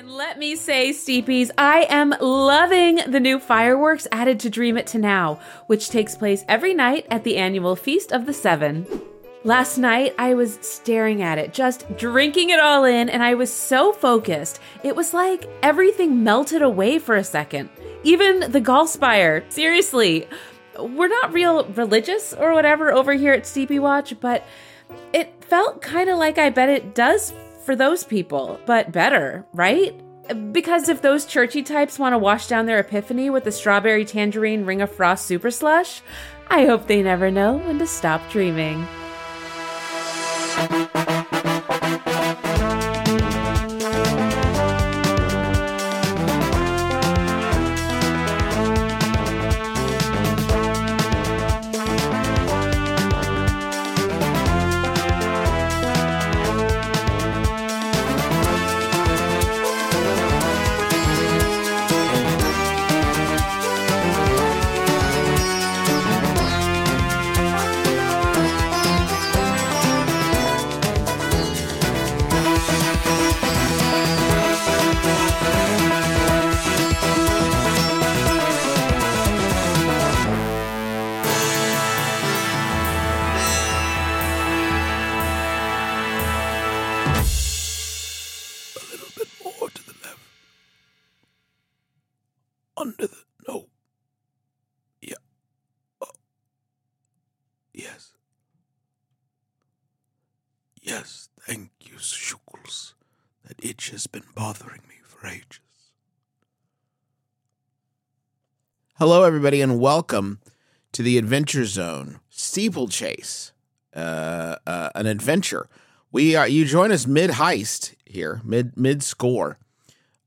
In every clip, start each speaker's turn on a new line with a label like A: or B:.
A: And let me say, Steepies, I am loving the new fireworks added to Dream It to Now, which takes place every night at the annual Feast of the Seven. Last night, I was staring at it, just drinking it all in, and I was so focused. It was like everything melted away for a second. Even the Gallspire. Seriously. We're not real religious or whatever over here at Steepy Watch, but it felt kind of like I bet it does for those people, but better, right? Because if those churchy types want to wash down their epiphany with the strawberry tangerine ring of frost super slush, I hope they never know when to stop dreaming.
B: Itch has been bothering me for ages. Hello, everybody, and welcome to the Adventure Zone Steeplechase, uh, uh, an adventure. We are you join us mid heist here, mid mid score,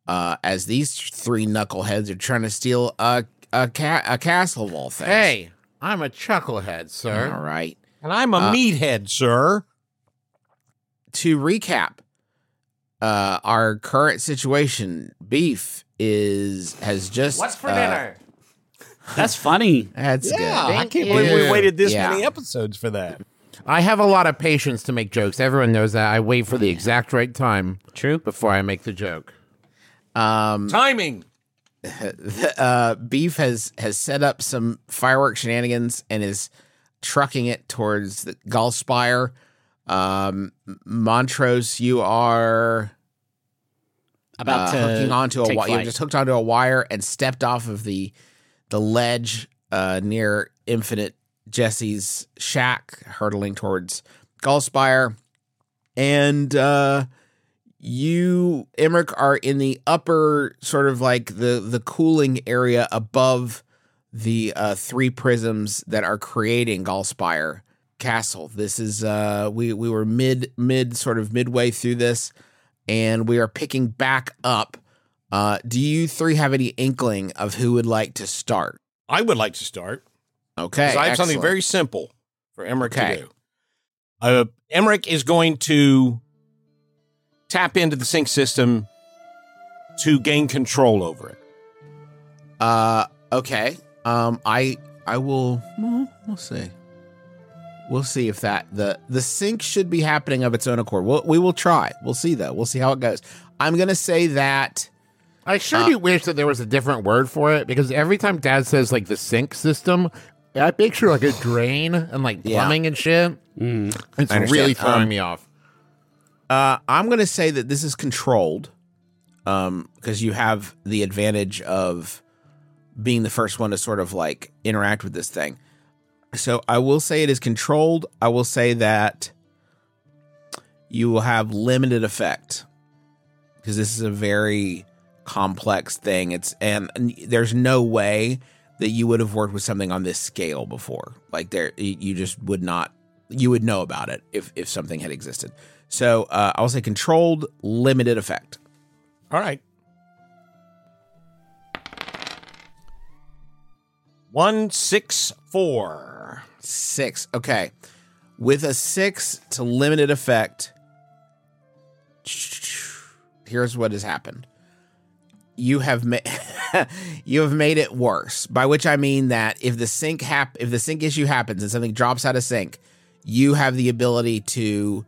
B: uh, as these three knuckleheads are trying to steal a a, ca- a castle of all things.
C: Hey, I'm a chucklehead, sir.
B: all right.
D: And I'm a
B: Uh,
D: meathead, sir.
B: To recap, uh, our current situation, beef is has just
C: What's for
B: uh,
C: dinner?
E: That's funny.
B: That's
D: Yeah,
B: good.
D: I can't
C: you.
D: believe we waited this
B: Yeah.
D: many episodes for that.
C: I have a lot of patience to make jokes. Everyone knows that. I wait for the exact right time
E: True.
C: before I make the joke.
B: Um,
D: Timing.
B: uh, Beef has has set up some firework shenanigans and is trucking it towards the Gallspire. Um, Montrose, you are
E: About
B: uh,
E: to
B: hooking onto a wire. You just hooked onto a wire and stepped off of the the ledge uh, near Infinite Jesse's shack, hurtling towards Gallspire. And uh, you, Emerich, are in the upper sort of like the the cooling area above the uh, three prisms that are creating Gallspire Castle. This is uh, we we were mid mid sort of midway through this and we are picking back up. Uh, do you three have any inkling of who would like to start?
D: I would like to start.
B: Okay,
D: I have something very simple for Emerich
B: Okay.
D: to do. Uh, Emerich is going to tap into the sync system to gain control over it.
B: Uh, okay. Um, I I will. Well, we'll see. We'll see if that the the sync should be happening of its own accord. We'll, we will try. We'll see though. We'll see how it goes. I'm gonna say that.
C: I sure
B: Uh,
C: do wish that there was a different word for it because every time Dad says like the sink system, I picture like a drain and like
B: Yeah.
C: plumbing and shit.
E: Mm.
C: It's really throwing
B: Um,
C: me off.
B: Uh, I'm gonna say that this is controlled, um, because you have the advantage of being the first one to sort of like interact with this thing. So I will say it is controlled. I will say that you will have limited effect because this is a very complex thing. It's and, and there's no way that you would have worked with something on this scale before. Like there, you just would not. You would know about it if if something had existed. So uh, I'll say controlled, limited effect.
D: All right. One six four.
B: Six. Okay. With a six to limited effect, here's what has happened. You have made you have made it worse. By which I mean that if the sync hap if the sync issue happens and something drops out of sync, you have the ability to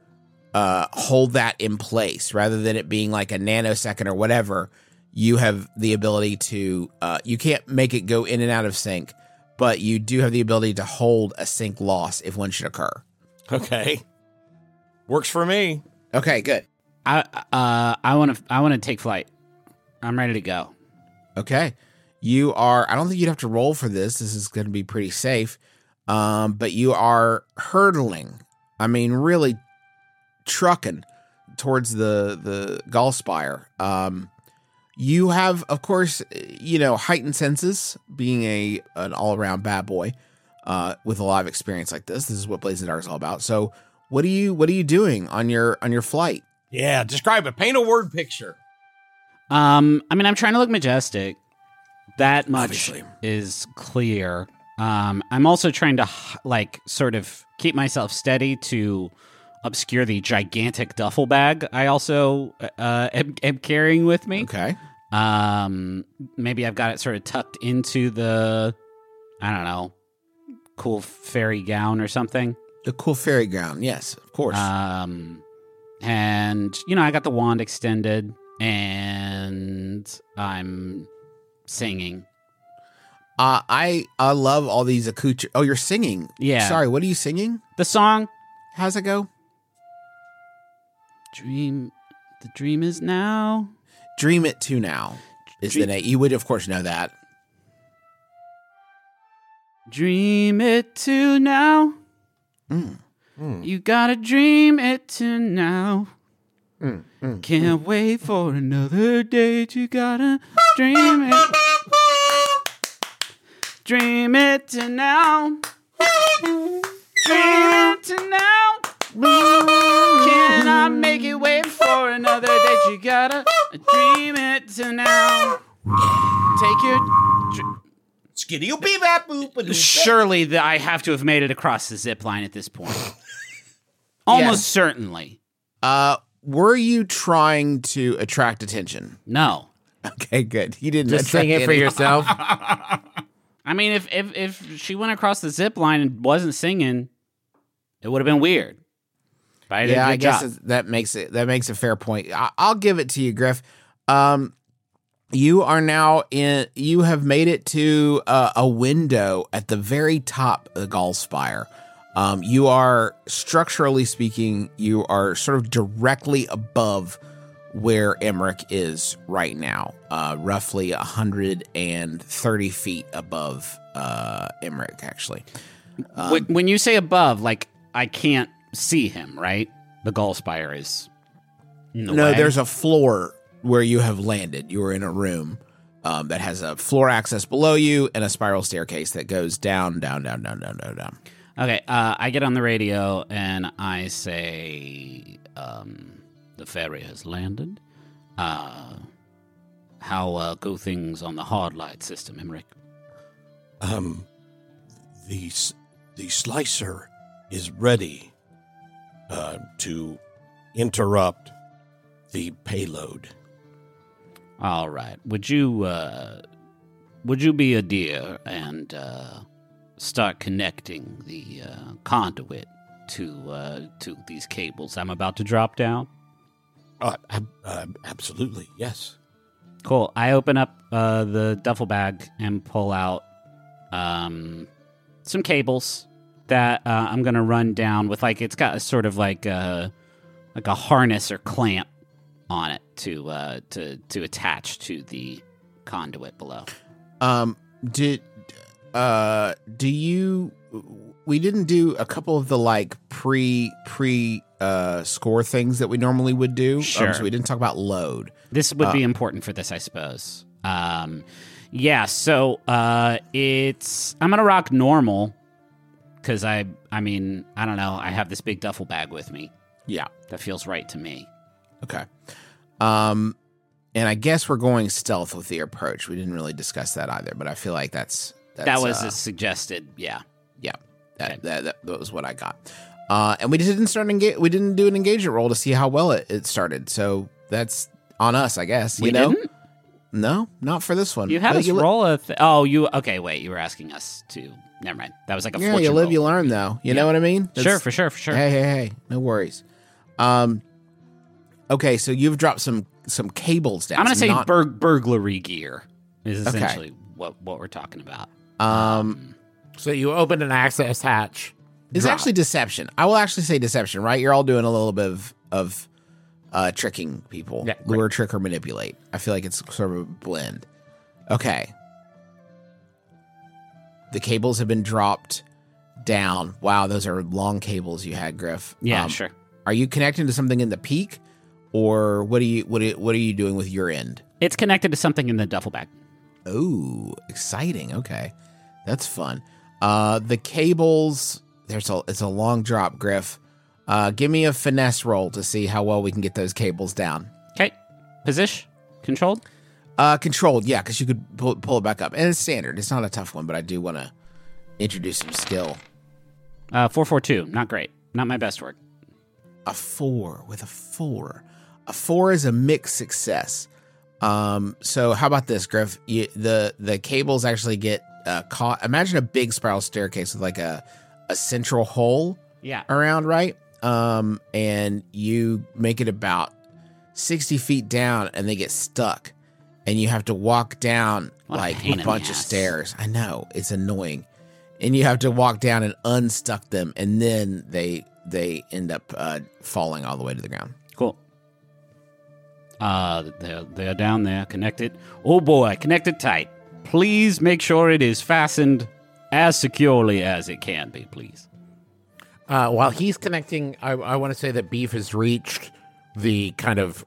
B: uh, hold that in place rather than it being like a nanosecond or whatever. You have the ability to, uh, you can't make it go in and out of sync, but you do have the ability to hold a sync loss if one should occur.
D: Okay. Works for me.
B: Okay, good.
E: I uh I want to I want to take flight. I'm ready to go.
B: Okay. You are, I don't think you'd have to roll for this. This is going to be pretty safe. Um, but you are hurtling. I mean, really trucking towards the, the Gallspire. Um, you have, of course, you know, heightened senses being a, an all around bad boy, uh, with a lot of experience like this. This is what Blazing Dark is all about. So what are you, what are you doing on your, on your flight?
D: Yeah, describe it. Paint a word picture.
E: Um, I mean, I'm trying to look majestic. That much
D: Obviously.
E: is clear. Um, I'm also trying to like sort of keep myself steady to obscure the gigantic duffel bag I also uh, am, am carrying with me.
B: Okay.
E: Um, maybe I've got it sort of tucked into the, I don't know, cool fairy gown or something.
B: The cool fairy gown, Yes, of course.
E: Um, and you know, I got the wand extended, and I'm singing.
B: Uh, I I love all these accoutre. Oh, you're singing.
E: Yeah.
B: Sorry, what are you singing?
E: The song
B: How's it go?
E: "Dream," the dream is now.
B: Dream it to now is the name. You would of course know that.
E: Dream it to now.
B: Mm. mm.
E: You gotta dream it to now. Mm, mm, Can't wait for another date. You gotta dream it. Dream it to now. Dream it to now. Cannot make it wait for another date. You gotta dream it to now. Take your.
D: Skiddy bee bap boop.
E: Surely that I have to have made it across the zip line at this point. Almost certainly.
B: Uh, were you trying to attract attention?
E: No.
B: Okay, good. You didn't
C: Just sing it for
B: any-
C: yourself.
E: I mean, if if if she went across the zip line and wasn't singing, it would have been weird. I
B: Yeah, I guess that makes it that makes a fair point. I, I'll give it to you, Griff. Um, you are now in. You have made it to uh, a window at the very top of the Gallspire. Um, you are structurally speaking, you are sort of directly above where Emerich is right now, uh, roughly 130 feet above uh, Emerich, actually.
E: when, when you say above, like I can't see him, right? The Gallspire is. in the
B: no,
E: way.
B: there's a floor where you have landed. You are in a room um, that has a floor access below you and a spiral staircase that goes down, down, down, down, down, down, down.
E: Okay, uh, I get on the radio and I say, um, the fairy has landed. Uh, how uh, go things on the hard light system, Emerich?
D: Um, the the slicer is ready uh, to interrupt the payload.
E: All right. Would you uh would you be a dear and uh start connecting the uh conduit to uh to these cables I'm about to drop down?
D: Uh, ab- uh, absolutely, yes.
E: Cool. I open up uh the duffel bag and pull out um some cables that uh, I'm going to run down with like it's got a sort of like a like a harness or clamp on it to uh to to attach to the conduit below.
B: Um, did uh, do you? We didn't do a couple of the like pre pre uh score things that we normally would do. Um,
E: Sure.
B: so we didn't talk about load.
E: This would be important for this, I suppose. Um, yeah. So uh, it's I'm gonna rock normal because I I mean I don't know I have this big duffel bag with me
B: Yeah.
E: that feels right to me.
B: Okay. Um, and I guess we're going stealth with the approach. We didn't really discuss that either, but I feel like that's, that's
E: that was
B: uh,
E: a suggested. Yeah.
B: yeah. That,
E: Okay.
B: that, that that was what I got. Uh, and we just didn't start engage. We didn't do an engagement roll to see how well it, it started. So that's on us, I guess. You
E: We
B: know,
E: didn't.
B: no, not for this one.
E: You had
B: But
E: us
B: li-
E: roll a. Th- oh, you okay? Wait, you were asking us to. Never mind. That was like a
B: Yeah,
E: fortune
B: you live,
E: roll.
B: you learn, though. You
E: Yeah.
B: know what I mean?
E: Sure, for sure, for sure.
B: Hey, hey, hey, no worries. Um. Okay, so you've dropped some some cables down.
E: I'm going to say
B: non-
E: bur- burglary gear is
B: Okay.
E: essentially what, what we're talking about.
B: um.
C: So you opened an access hatch.
B: It's
C: Drop.
B: actually deception. I will actually say deception, right? You're all doing a little bit of of uh, tricking people,
C: Yeah, great.
B: lure, trick, or manipulate. I feel like it's sort of a blend. Okay. The cables have been dropped down. Wow, those are long cables you had, Griff.
E: Yeah,
B: Um,
E: sure.
B: Are you connecting to something in the peak, or what are you what are, what are you doing with your end?
E: It's connected to something in the duffel bag.
B: Oh, exciting. Okay. That's fun. Uh the cables, there's a it's a long drop, Griff. Uh give me a finesse roll to see how well we can get those cables down.
E: Okay. Position? Controlled?
B: Uh controlled, yeah, because you could pull, pull it back up. And it's standard. It's not a tough one, but I do want to introduce some skill.
E: Uh, 442. Not great. Not my best work.
B: A four with a four. A four is a mixed success. Um, so how about this, Griff? You, the the cables actually get uh, caught. Imagine a big spiral staircase with like a a central hole
E: Yeah.
B: around, right? Um, and you make it about 60 feet down and they get stuck. And you have to walk down
E: What
B: like
E: pain in
B: a bunch of stairs. I know, it's annoying. And you have to walk down and unstuck them, and then they they end up uh, falling all the way to the ground.
E: Cool. Uh, they're, they're down there, connected. Oh boy, connected tight. Please make sure it is fastened as securely as it can be, please.
C: Uh, while he's connecting, I, I want to say that Beef has reached the kind of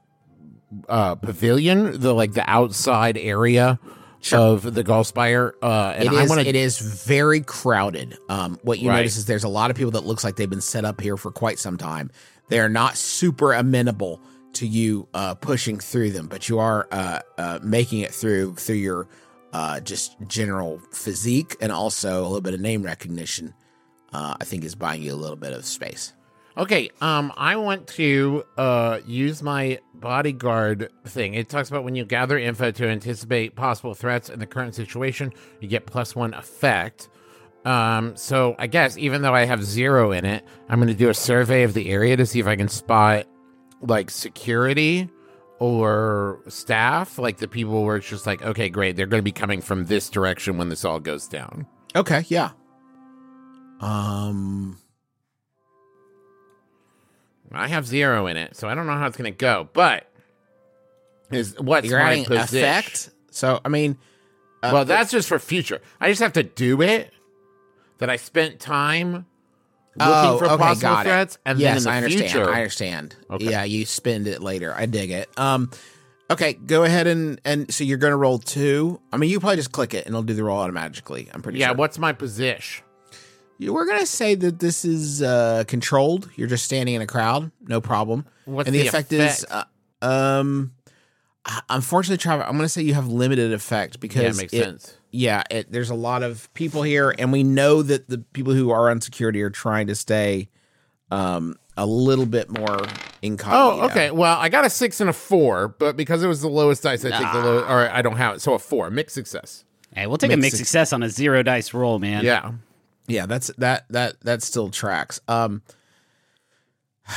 C: uh, pavilion, the like the outside area of the Gallspire. Uh, and
B: It
C: I want
B: it is very crowded. Um, what you
C: Right.
B: notice is there's a lot of people that looks like they've been set up here for quite some time. They are not super amenable to you uh, pushing through them, but you are uh, uh, making it through through your uh, just general physique and also a little bit of name recognition. Uh, I think is buying you a little bit of space.
C: Okay, um, I want to uh use my bodyguard thing. It talks about when you gather info to anticipate possible threats in the current situation, you get plus one effect. Um, so I guess even though I have zero in it, I'm gonna do a survey of the area to see if I can spot like security or staff, like the people where it's just like, okay, great, they're gonna be coming from this direction when this all goes down.
B: Okay, yeah. Um,
C: I have zero in it, so I don't know how it's gonna go, but is what's
B: you're
C: my
B: adding
C: position?
B: effect. So I mean, uh,
C: well, that's just for future. I just have to do it. That I spent time looking
B: Oh,
C: for
B: okay,
C: possible
B: got it.
C: threats, and
B: yes,
C: then
B: I
C: in the
B: understand.
C: future,
B: I understand.
C: Okay.
B: Yeah, you spend it later. I dig it. Um, okay, go ahead and and so you're going to roll two. I mean, you probably just click it and it'll do the roll automatically. I'm pretty sure.
C: yeah.
B: sure.
C: What's my position?
B: You- we're going to say that this is uh controlled. You're just standing in a crowd, no problem.
C: What's
B: and the,
C: the
B: effect, is, uh, um, unfortunately, Trevor, I'm going to say you have limited effect because
C: Yeah, it makes
B: it-
C: sense.
B: yeah, it, there's a lot of people here, and we know that the people who are on security are trying to stay um, a little bit more incognito.
C: Oh, okay. Well, I got a six and a four, but because it was the lowest dice, I think the low. Or I don't have it, so a four, mixed success.
E: Hey, we'll take a
B: Mixed
E: mixed success on a zero dice roll, man.
C: Yeah.
B: Yeah, that's that that that still tracks. Um,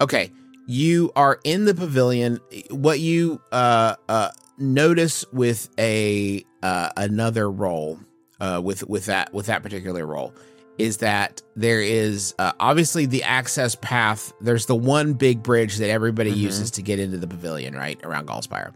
B: okay, you are in the pavilion. What you uh uh notice with a uh another role uh with with that with that particular role is that there is uh, obviously the access path. There's the one big bridge that everybody uses to get into the pavilion, right around Gallspire.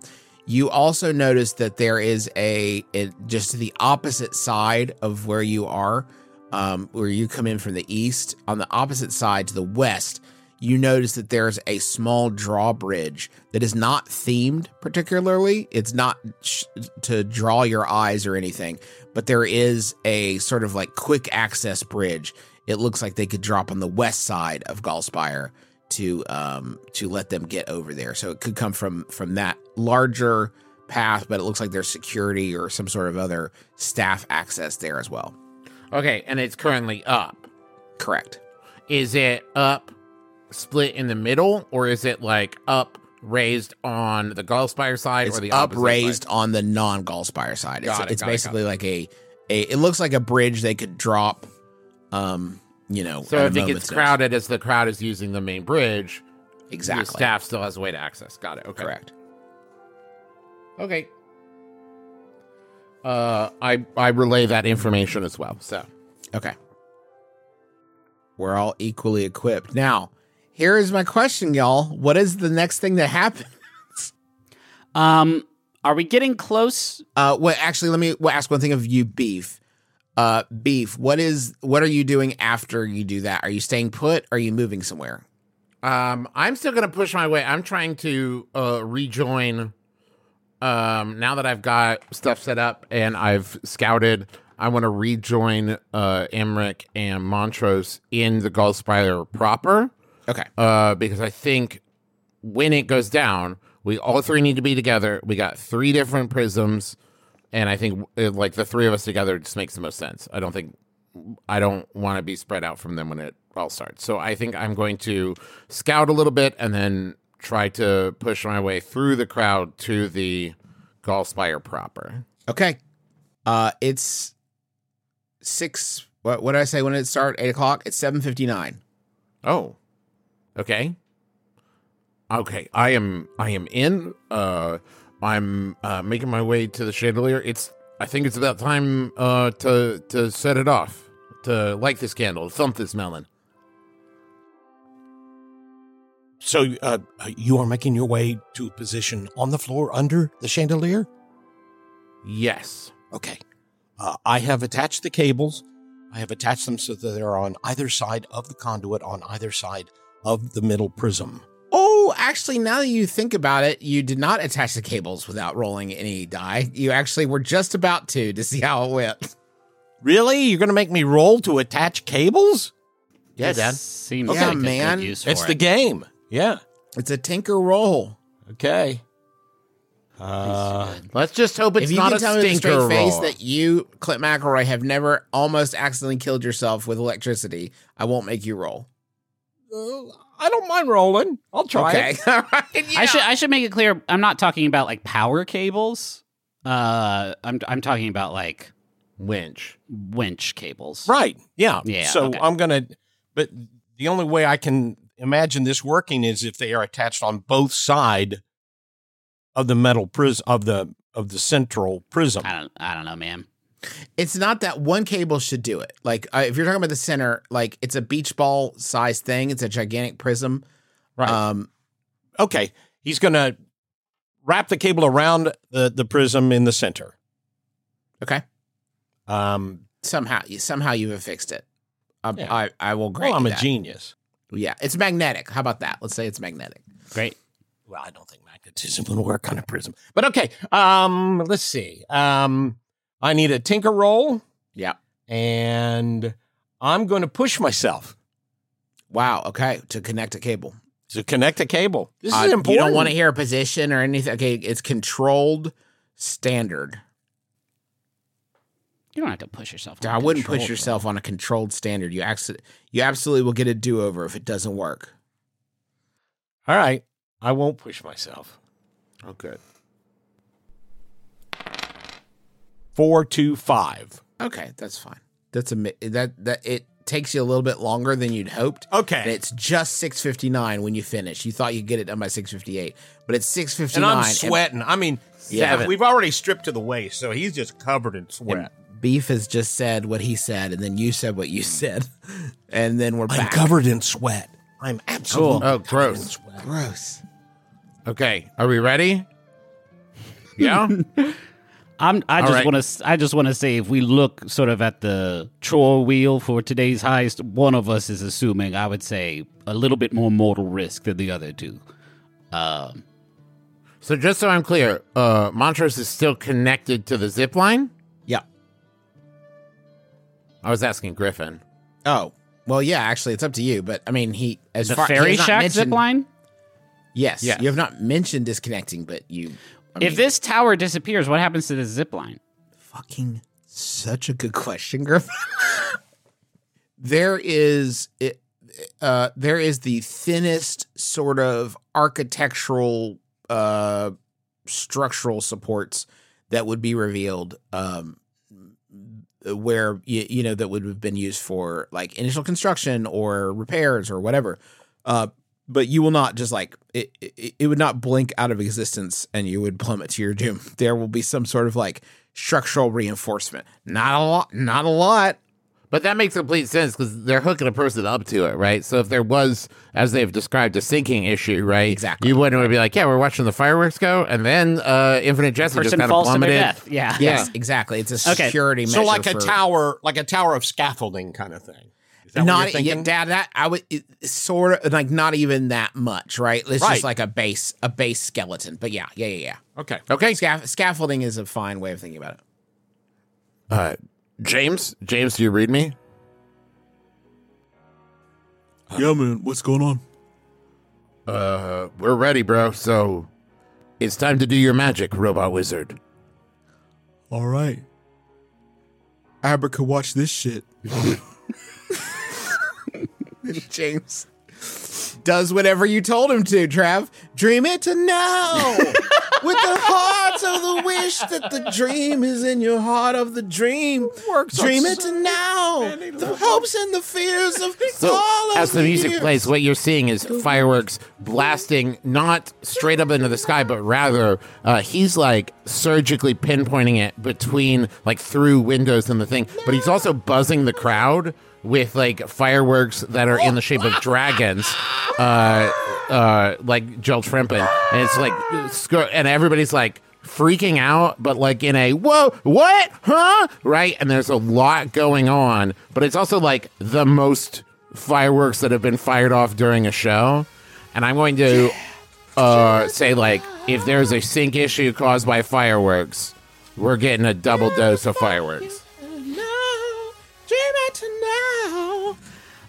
B: You also notice that there is a it, just to the opposite side of where you are, um, where you come in from the east. On the opposite side to the west, you notice that there's a small drawbridge that is not themed particularly. It's not sh- to draw your eyes or anything, but there is a sort of like quick access bridge. It looks like they could drop on the west side of Gallspire to um to let them get over there. So it could come from from that larger path, but it looks like there's security or some sort of other staff access there as well.
C: Okay, and it's currently up.
B: Correct.
C: Is it up, split in the middle, or is it like up raised on the Gallspire side,
B: It's
C: or the
B: up raised
C: side?
B: on the non Gallspire side. It's,
C: Got it,
B: it's
C: it, got
B: basically like a a it looks like a bridge they could drop um you know.
C: So
B: at a
C: if it
B: moment's
C: gets
B: notice.
C: crowded as the crowd is using the main bridge, the
B: exactly
C: staff still has a way to access. Got it. Okay.
B: correct.
C: Okay. Uh, I I relay that information as well. So
B: Okay. We're all equally equipped. Now, here is my question, y'all. What is the next thing that happens?
E: Um, are we getting close?
B: Uh, well, actually, let me ask one thing of you, Beef. Uh, Beef, what is what are you doing after you do that? Are you staying put? Are you moving somewhere?
C: Um, I'm still gonna push my way. I'm trying to uh, rejoin. Um, now that I've got stuff set up and I've scouted, I want to rejoin uh, Emerich and Montrose in the Gallspire proper.
B: Okay.
C: Uh, because I think when it goes down, we all three need to be together. We got three different prisms, and I think uh, like the three of us together just makes the most sense. I don't think I don't want to be spread out from them when it all starts. So I think I'm going to scout a little bit and then try to push my way through the crowd to the Gallspire proper.
B: Okay. Uh, it's six. What what did I say when it start? Eight o'clock. It's seven fifty nine.
C: Oh, okay, okay. I am I am in. Uh, I'm uh, making my way to the chandelier. It's I think it's about time uh, to to set it off. To light this candle, thump this melon.
D: So uh, you are making your way to a position on the floor under the chandelier?
C: Yes.
D: Okay. Uh, I have attached the cables. I have attached them so that they're on either side of the conduit, on either side of the middle prism.
B: Oh, actually, now that you think about it, you did not attach the cables without rolling any die. You actually were just about to to see how it went.
D: Really? You're going to make me roll to attach cables?
C: Yeah,
E: This
C: Dad.
E: Seems
B: Yeah,
E: like a
B: man.
E: good use for
D: It's
E: it.
D: the game. Yeah.
B: It's a tinker roll.
D: Okay. Uh,
C: Let's just hope it's
B: if you
C: not
B: can
C: a
B: tell me with a
C: stinker
B: straight face that you, Clint McElroy, have never almost accidentally killed yourself with electricity, I won't make you roll.
D: I don't mind rolling. I'll try
B: okay.
D: it.
B: All right.
E: I should I should make it clear. I'm not talking about like power cables. Uh, I'm I'm talking about like
C: winch.
E: winch cables.
D: Right. Yeah.
E: Yeah,
D: So
E: okay.
D: I'm going to, but the only way I can imagine this working is if they are attached on both side of the metal prism of the of the central prism.
E: I don't I don't know, man.
B: It's not that one cable should do it. Like uh, if you're talking about the center, like it's a beach ball size thing. It's a gigantic prism.
D: Right.
B: Um,
D: okay. He's going to wrap the cable around the the prism in the center.
B: okay.
D: Um,
B: Somehow, somehow you have fixed it. Um,
D: Yeah.
B: I I will grant
D: well, I'm a
B: that.
D: genius.
B: Yeah, it's magnetic. How about that? Let's say it's magnetic.
E: Great.
D: Well, I don't think magnetism would work on a prism. But okay. Um, let's see. Um, I need a tinker roll,
B: Yeah.
D: and I'm going to push myself
B: Wow. Okay. To connect a cable.
D: to connect a cable. This
B: Uh,
D: is important.
B: You don't want to hear a position or anything. Okay. It's controlled standard.
E: You don't have to push yourself. on
B: I wouldn't
E: control,
B: push
E: though.
B: yourself on a controlled standard. You actually, you absolutely will get a do over if it doesn't work.
D: All right. I won't push myself.
C: Oh, good.
D: Four, two, five.
B: Okay, that's fine. That's a mi- that that it takes you a little bit longer than you'd hoped. And
D: Okay.
B: it's just six fifty nine when you finish. You thought you'd get it done by six fifty eight, but it's 659.
D: And. I'm sweating. I mean,
B: Yeah.
D: yeah, we've already stripped to the waist, so he's just covered in sweat.
B: Beef has just said what he said, and then you said what you hmm. said, and then we're
D: I'm
B: back.
D: covered in sweat. I'm absolutely
C: Oh,
D: covered in
C: gross.
D: sweat.
B: Gross.
C: Okay, are we ready? Yeah.
E: I'm. I
C: All
E: just
C: right.
E: want to. I just want to say, if we look sort of at the chore wheel for today's heist, one of us is assuming. I would say a little bit more mortal risk than the other two. Um,
C: so just so I'm clear, uh, Montrose is still connected to the zip line.
B: Yeah.
C: I was asking Griffin.
B: Oh. Well, yeah. Actually, it's up to you. But I mean, he as
E: the
B: far he
E: fairy
B: not
E: shack zip line.
B: Yes.
C: Yes.
B: You have not mentioned disconnecting, but you. I
E: If this tower disappears, what happens to the zip line?
B: fucking such a good question, Griffin. there is it, uh, there is the thinnest sort of architectural uh, structural supports that would be revealed. Um, where you, you know that would have been used for like initial construction or repairs or whatever. Uh, but you will not just like it, it. It would not blink out of existence, and you would plummet to your doom. There will be some sort of like structural reinforcement. Not a lot. Not a lot.
C: But that makes complete sense because they're hooking a person up to it, right? So if there was, as they've described, a sinking issue, right?
B: Exactly.
C: You wouldn't be like, yeah, we're watching the fireworks go, and then uh, Infinite Jesse just
E: Person
C: kind of
E: falls to their
C: plummeted.
E: death. Yeah.
B: Yes, exactly. It's a
E: Okay.
B: security measure.
D: So like a
B: for-
D: tower, like a tower of scaffolding kind of thing. Is that what
B: not
D: you're thinking?
B: yeah, dad that i would it, sort of like not even that much right it's
D: Right.
B: just like a base a base skeleton but yeah yeah yeah yeah
D: Okay.
C: Okay.
B: Scaff- scaffolding is a fine way of thinking about it
C: Uh, James, James, do you read me?
F: Yeah, man. What's going on?
C: Uh, we're ready, bro. So it's time to do your magic, robot wizard.
F: All right. Aber could watch this shit.
B: james does whatever you told him to trav. Dream it to now with the heart of the wish that the dream is in your heart of the dream. Dream it to now the hopes and the fears of
C: So
B: all of
C: as the music
B: years.
C: plays, what you're seeing is fireworks blasting not straight up into the sky, but rather uh, he's like surgically pinpointing it between like through windows and the thing. But he's also buzzing the crowd with like fireworks that are in the shape of dragons, uh, uh, like Joel Trempen, and it's like, and everybody's like freaking out, but like in a whoa, what, huh? Right? And there's a lot going on, but it's also like the most fireworks that have been fired off during a show. And I'm going to uh, say, like, if there's a sync issue caused by fireworks, we're getting a double dose of fireworks.
B: now, dream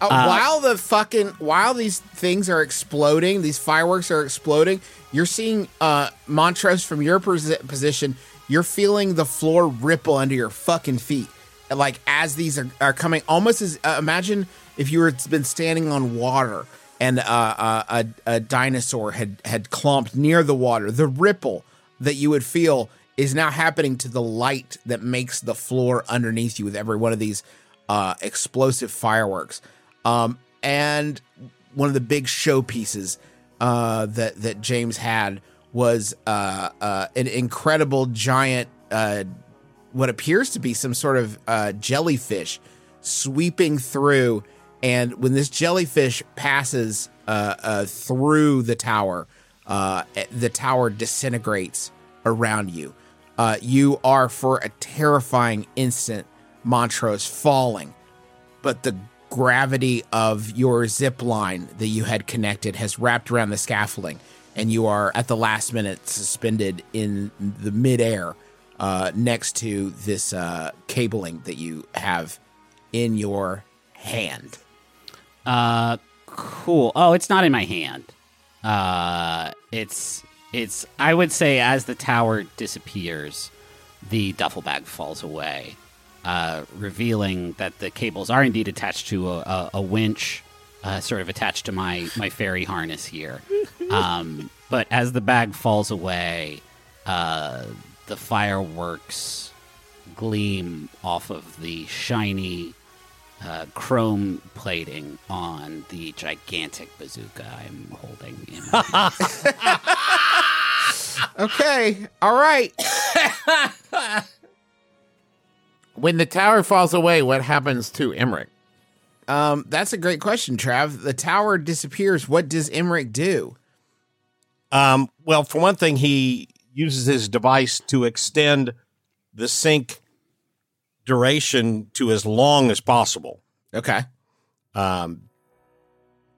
B: now. Uh, while the fucking while these things are exploding, these fireworks are exploding. You're seeing uh Montrose from your posi- position. You're feeling the floor ripple under your fucking feet, like as these are, are coming. Almost as uh, imagine if you were been standing on water and uh, uh, a a dinosaur had had clomped near the water. The ripple that you would feel is now happening to the light that makes the floor underneath you with every one of these uh, explosive fireworks. Um, and one of the big showpieces uh, that that James had was uh, uh, an incredible giant, uh, what appears to be some sort of uh, jellyfish sweeping through. And when this jellyfish passes uh, through the tower, uh, the tower disintegrates around you. You are for a terrifying instant, Montrose falling, but the gravity of your zip line that you had connected has wrapped around the scaffolding, and you are at the last minute suspended in the midair uh, next to this uh, cabling that you have in your hand.
E: Uh, cool. Oh, it's not in my hand. Uh, it's it's. I would say as the tower disappears, the duffel bag falls away, uh, revealing that the cables are indeed attached to a, a, a winch, uh, sort of attached to my my fairy harness here. Um, but as the bag falls away, uh, the fireworks gleam off of the shiny uh, chrome plating on the gigantic bazooka I'm holding in my hand.
B: Okay, all right.
C: When the tower falls away, what happens to Emerich?
B: Um, that's a great question, Trav. The tower disappears. What does Emerich do?
D: Um, well, for one thing, he uses his device to extend the sync duration to as long as possible.
B: Okay.
D: Um,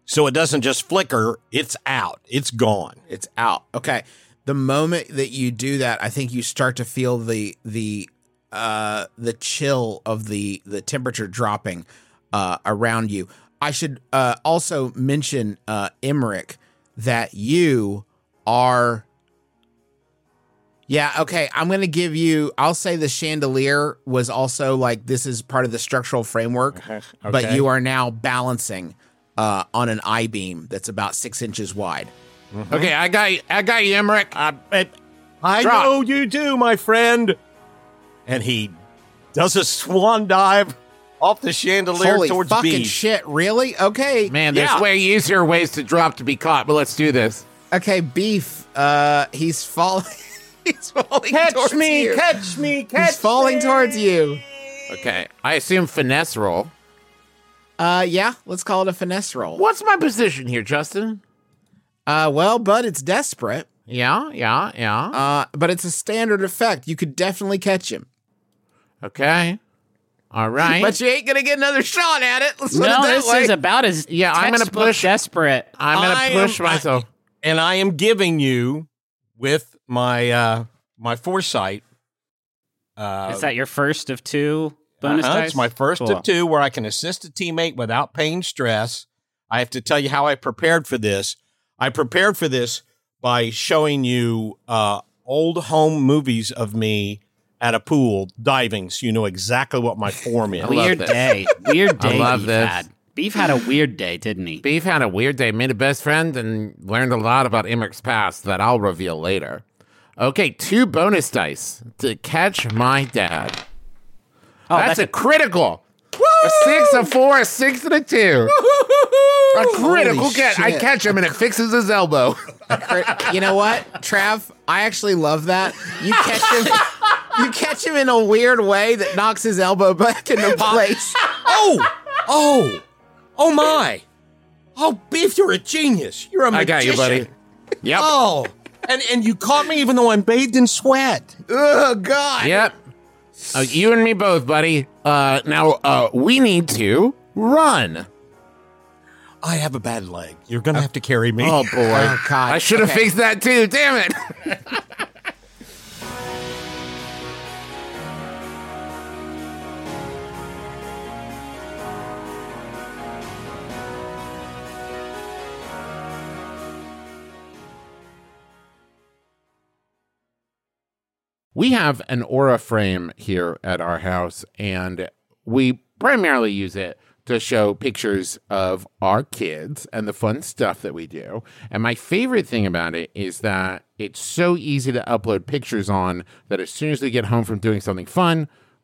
D: so it doesn't just flicker, it's out, it's gone.
B: It's out. Okay. The moment that you do that, I think you start to feel the the uh the chill of the the temperature dropping uh around you. I should uh also mention uh Emerich that you are yeah, okay. I'm going to give you I'll say the chandelier was also like this is part of the structural framework, but you are now balancing uh on an I beam that's about 6 inches wide.
C: Okay, I got you, I got you, Emerich.
D: I, I
C: Drop.
D: know you do, my friend. And he does a swan dive off the chandelier
B: Holy
D: towards
B: fucking
D: Beef.
B: shit! Really? Okay,
C: Man, there's
D: Yeah.
C: way easier ways to drop to be caught, but let's do this.
B: okay. Beef. Uh, he's falling. he's falling
D: Catch
B: towards
D: me,
B: you.
D: catch me, catch me.
B: he's falling
D: me.
B: towards you.
C: Okay, I assume finesse roll.
B: Uh, yeah. Let's call it a finesse roll.
C: What's my position here, Justin?
B: Uh, well, bud, it's desperate.
C: Yeah, yeah, yeah.
B: Uh, but it's a standard effect. You could definitely catch him.
C: Okay. All right.
B: But you ain't gonna get another shot at it. Let's put it
E: No,
B: that
E: this
B: way.
E: is about as
C: Yeah, I'm gonna push-
E: desperate.
C: I'm gonna push
D: am-
C: myself.
D: and I am giving you with my uh my foresight. Uh,
E: is that your first of two bonus
D: uh-huh. It's my first
E: Cool.
D: of two where I can assist a teammate without pain stress. I have to tell you how I prepared for this. I prepared for this by showing you uh, old home movies of me at a pool diving, so you know exactly what my form is.
E: Weird day. Weird day.
C: I
E: day.
C: love
E: Beef
C: this.
E: Had. Beef had a weird day, didn't he?
C: Beef had a weird day, made a best friend, and learned a lot about Emerich's past that I'll reveal later. Okay, two bonus dice to catch my dad.
E: Oh,
C: that's, a critical. A six, a four, a six, and a two. A critical
B: Holy
C: catch. I catch him and it fixes his elbow.
B: you know what, Trav? I actually love that. You catch him. You catch him in a weird way that knocks his elbow back into place.
D: oh, oh, oh my! Oh, Beef, you're a genius. You're a magician.
C: I got you, buddy. Yep.
D: Oh, and and you caught me even though I'm bathed in sweat.
B: Oh God!
C: Yep. Uh, you and me both, buddy. Uh, now uh, we need to run.
D: I have a bad leg. You're gonna have to carry me.
C: Oh boy!
B: Oh, God.
C: I should have
B: Okay.
C: fixed that too. Damn it! We have an aura frame here at our house, and we primarily use it to show pictures of our kids and the fun stuff that we do. And my favorite thing about it is that it's so easy to upload pictures on that as soon as we get home from doing something fun,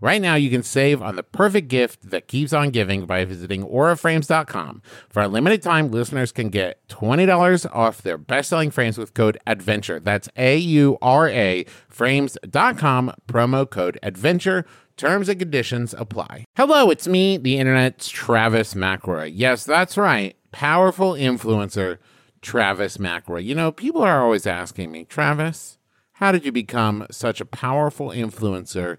C: Right now, you can save on the perfect gift that keeps on giving by visiting auraframes.com. For a limited time, listeners can get $20 off their best selling frames with code ADVENTURE. That's A U R A frames.com, promo code ADVENTURE. Terms and conditions apply. Hello, it's me, the internet's Travis McElroy. Yes, that's right. Powerful influencer, Travis McElroy. You know, people are always asking me, Travis, how did you become such a powerful influencer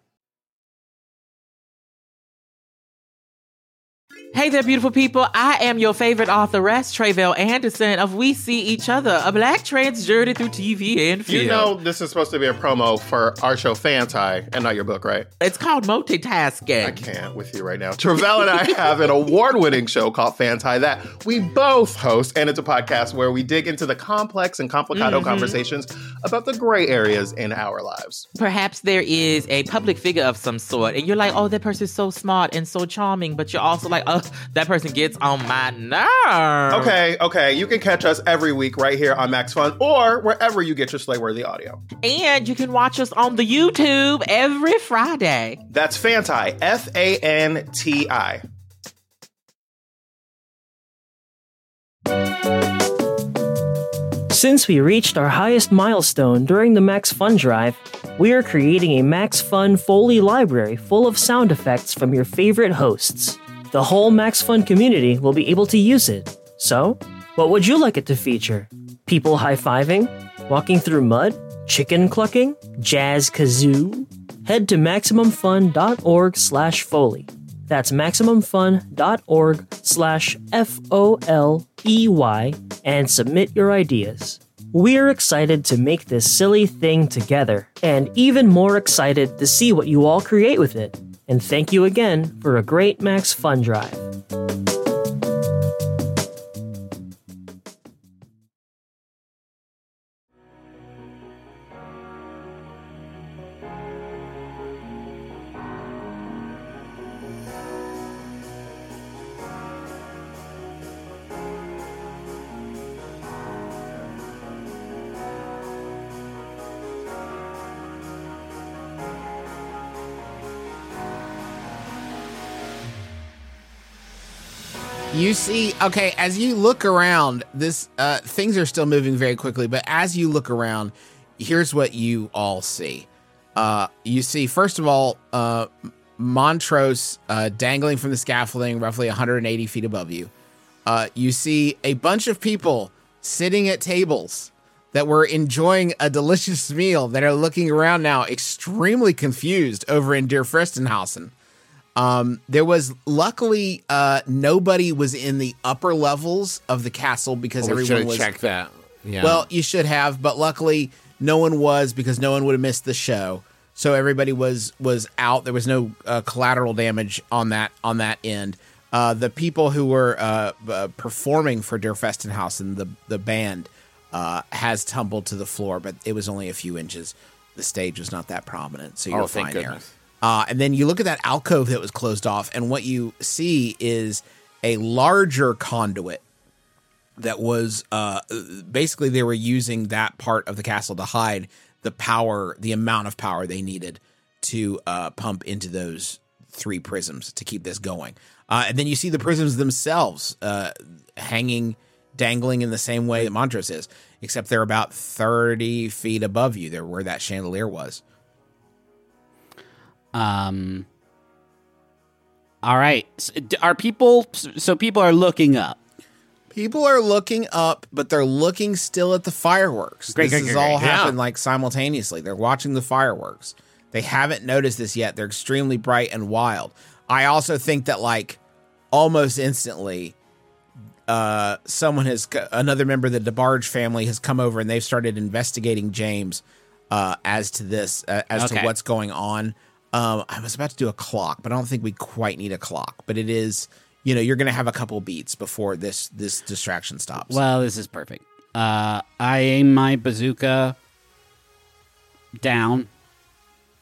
G: Hey there, beautiful people. I am your favorite authoress, Tre'vell Anderson of We See Each Other, a black trans journey through TV and film.
H: You know, this is supposed to be a promo for our show Fanti and not your book, right?
G: it's called multitasking.
H: I can't with you right now. Tre'vell and I have an award winning show called Fanti that we both host, and it's a podcast where we dig into the complex and complicado mm-hmm. conversations about the gray areas in our lives.
G: Perhaps there is a public figure of some sort, and you're like, oh, that person's so smart and so charming, but you're also like, oh, that person gets on my nerves.
H: Okay, okay. You can catch us every week right here on Max Fun or wherever you get your Slay Worthy audio.
G: And you can watch us on the YouTube every Friday.
H: That's Fanti, F A N T I.
I: Since we reached our highest milestone during the Max Fun Drive, we are creating a Max Fun Foley library full of sound effects from your favorite hosts. The whole Max Fun community will be able to use it. So, what would you like it to feature? People high fiving? Walking through mud? Chicken clucking? Jazz kazoo? Head to MaximumFun.org slash Foley. That's MaximumFun.org slash F O L E Y and submit your ideas. We're excited to make this silly thing together, and even more excited to see what you all create with it. And thank you again for a great Max Fun Drive.
B: You see, okay, as you look around, this uh, things are still moving very quickly. But as you look around, here's what you all see. Uh, you see, first of all, uh, Montrose uh, dangling from the scaffolding, roughly 180 feet above you. Uh, you see a bunch of people sitting at tables that were enjoying a delicious meal that are looking around now, extremely confused over in Dear Fristenhausen. Um, there was luckily uh, nobody was in the upper levels of the castle because
C: Oh, we should
B: everyone was.
C: checked that. Yeah.
B: Well, you should have, but luckily no one was because no one would have missed the show. So everybody was was out. There was no uh, collateral damage on that on that end. Uh, the people who were uh, uh, performing for Der Festenhausen, the the band, uh, has tumbled to the floor, but it was only a few inches. The stage was not that prominent, so you're
C: Oh,
B: fine there. Uh, and then you look at that alcove that was closed off, and what you see is a larger conduit that was uh, basically they were using that part of the castle to hide the power, the amount of power they needed to uh, pump into those three prisms to keep this going. Uh, and then you see the prisms themselves uh, hanging, dangling in the same way that Montrose is, except they're about 30 feet above you. They're where that chandelier was.
E: Um. All right. S- d- Are people? So people are looking up.
B: People are looking up, but they're looking still at the fireworks.
E: Great,
B: this
E: great,
B: has
E: great,
B: all
E: great.
B: happened like simultaneously. They're watching the fireworks. They haven't noticed this yet. They're extremely bright and wild. I also think that like almost instantly, uh, someone has another member of the DeBarge family has come over and they've started investigating James uh, as to this, uh, as to what's going on. Um, I was about to do a clock, but I don't think we quite need a clock. But it is, you know, you're going to have a couple beats before this this distraction stops.
E: Well, this is perfect. Uh, I aim my bazooka down,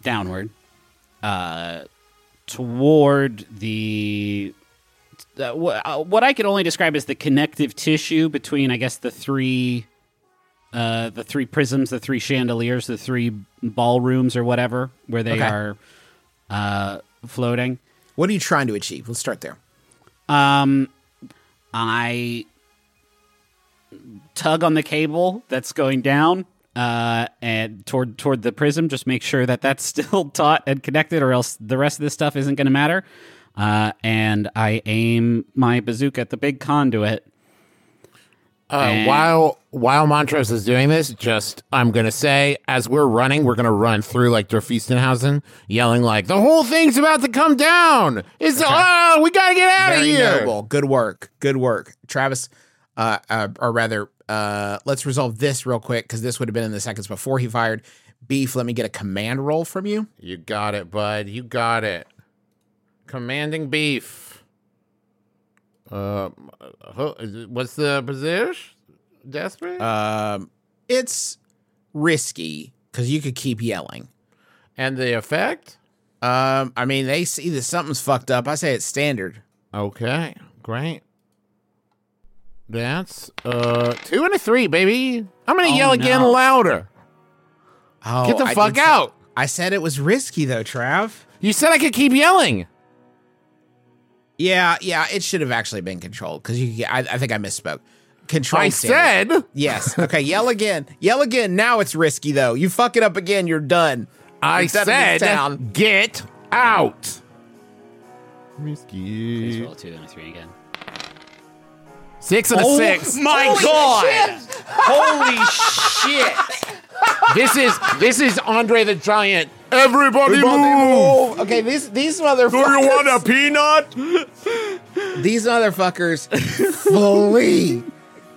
E: downward, uh, toward the uh, wh- uh, what I could only describe as the connective tissue between, I guess, the three, uh, the three prisms, the three chandeliers, the three ballrooms, or whatever, where they
B: Okay.
E: are uh, floating.
B: What are you trying to achieve? Let's start there.
E: Um, I tug on the cable that's going down, uh, and toward toward the prism. Just make sure that that's still taut and connected, or else the rest of this stuff isn't going to matter. Uh, and I aim my bazooka at the big conduit.
C: Uh, while while Montrose is doing this, just I'm gonna say, as we're running, we're gonna run through like Dorfiestenhausen, yelling like, "The whole thing's about to come down! It's oh, we gotta get out of here!"
B: Good work. Good work, Travis. Uh, uh, or rather, uh, let's resolve this real quick because this would have been in the seconds before he fired. Beef, let me get a command roll from you.
C: You got it, bud. You got it. Commanding beef. Uh, ho- is it- what's the position? Desperate.
B: Um, it's risky because you could keep yelling.
C: and the effect.
B: Um, I mean, they see that something's fucked up. I say it's standard.
C: Okay, great. That's uh two and a three, baby. I'm gonna
E: Oh,
C: yell again
E: no.
C: louder.
B: Oh,
C: Get the
B: I
C: fuck out.
B: I said it was risky though, Trav.
C: You said I could keep yelling.
B: Yeah, yeah, it should have actually been controlled because you. I, I think I misspoke. Control.
C: I
B: standard.
C: said
B: yes. Okay, yell again. Yell again. Now it's risky though. You fuck it up again, you're done.
C: I
B: Instead
C: said
B: town.
C: get out. Risky.
E: Please
C: Risky.
E: roll two and a three again.
C: Six and a oh six.
E: My God! Holy shit!
C: This is this is Andre the Giant. Everybody, move.
B: Okay, these these motherfuckers.
C: Do you want a peanut?
B: These motherfuckers flee.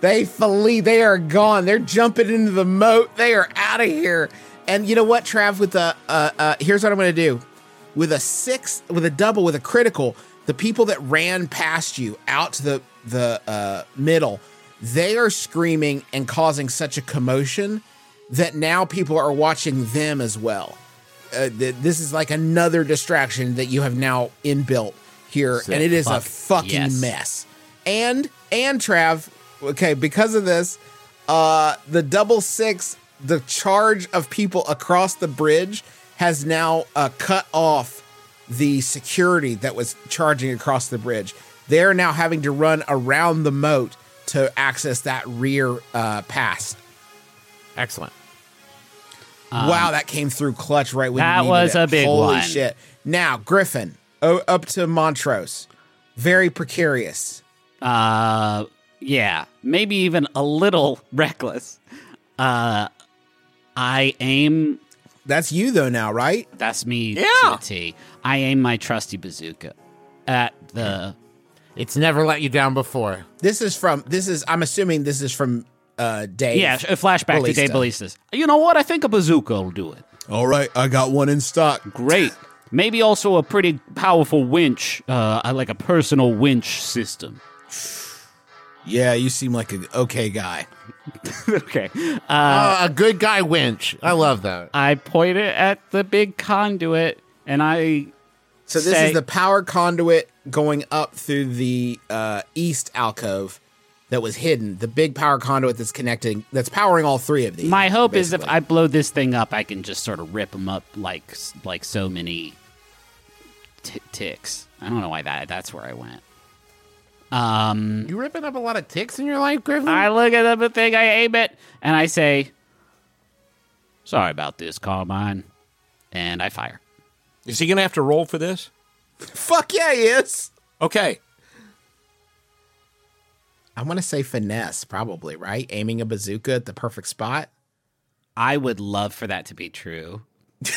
B: They flee. They are gone. They're jumping into the moat. They are out of here. And you know what, Trav? With the uh, uh, here's what I'm going to do. With a six, with a double, with a critical, the people that ran past you out to the the uh, middle, they are screaming and causing such a commotion that now people are watching them as well. Uh, th- this is like another distraction that you have now inbuilt here, and it is a fucking
E: yes.
B: mess. And and Trav, okay, because of this, uh, the double six, the charge of people across the bridge has now uh, cut off the security that was charging across the bridge. They're now having to run around the moat to access that rear uh, pass.
C: Excellent.
B: Wow, that came through clutch right when
E: Um, that
B: you needed
E: was
B: it.
E: a big
B: Holy
E: one.
B: shit! Now Griffin, oh, up to Montrose, very precarious.
E: Uh, yeah, maybe even a little reckless. Uh, I aim.
B: That's you though now, right?
E: That's me
C: Yeah.
E: to a T. I aim my trusty bazooka at the.
C: It's never let you down before.
B: This is from. This is. I'm assuming this is from uh Dave.
E: Yeah, a flashback to
B: Ballista.
E: Dave Ballistas. You know what? I think a bazooka will do it.
F: All right, I got one in stock.
E: Great. Maybe also a pretty powerful winch, uh, like a personal winch system.
B: Yeah, you seem like a okay guy.
E: okay. Uh,
C: Uh, a good guy winch. I love that.
E: I point it at the big conduit, and I
B: So this
E: Say-
B: is the power conduit going up through the uh, east alcove that was hidden. The big power conduit that's connecting, that's powering all three of these.
E: My hope is if. I blow this thing up, I can just sort of rip them up like like so many t- ticks. I don't know why that that's where I went. Um,
C: You ripping up a lot of ticks in your life, Griffin?
E: I look at the thing, I aim it, and I say, "Sorry about this, Carmine," and I fire.
D: Is he going to have to roll for this?
B: Fuck yeah, he is.
D: Okay.
B: I want to say finesse, probably, right? Aiming a bazooka at the perfect spot.
E: I would love for that to be true.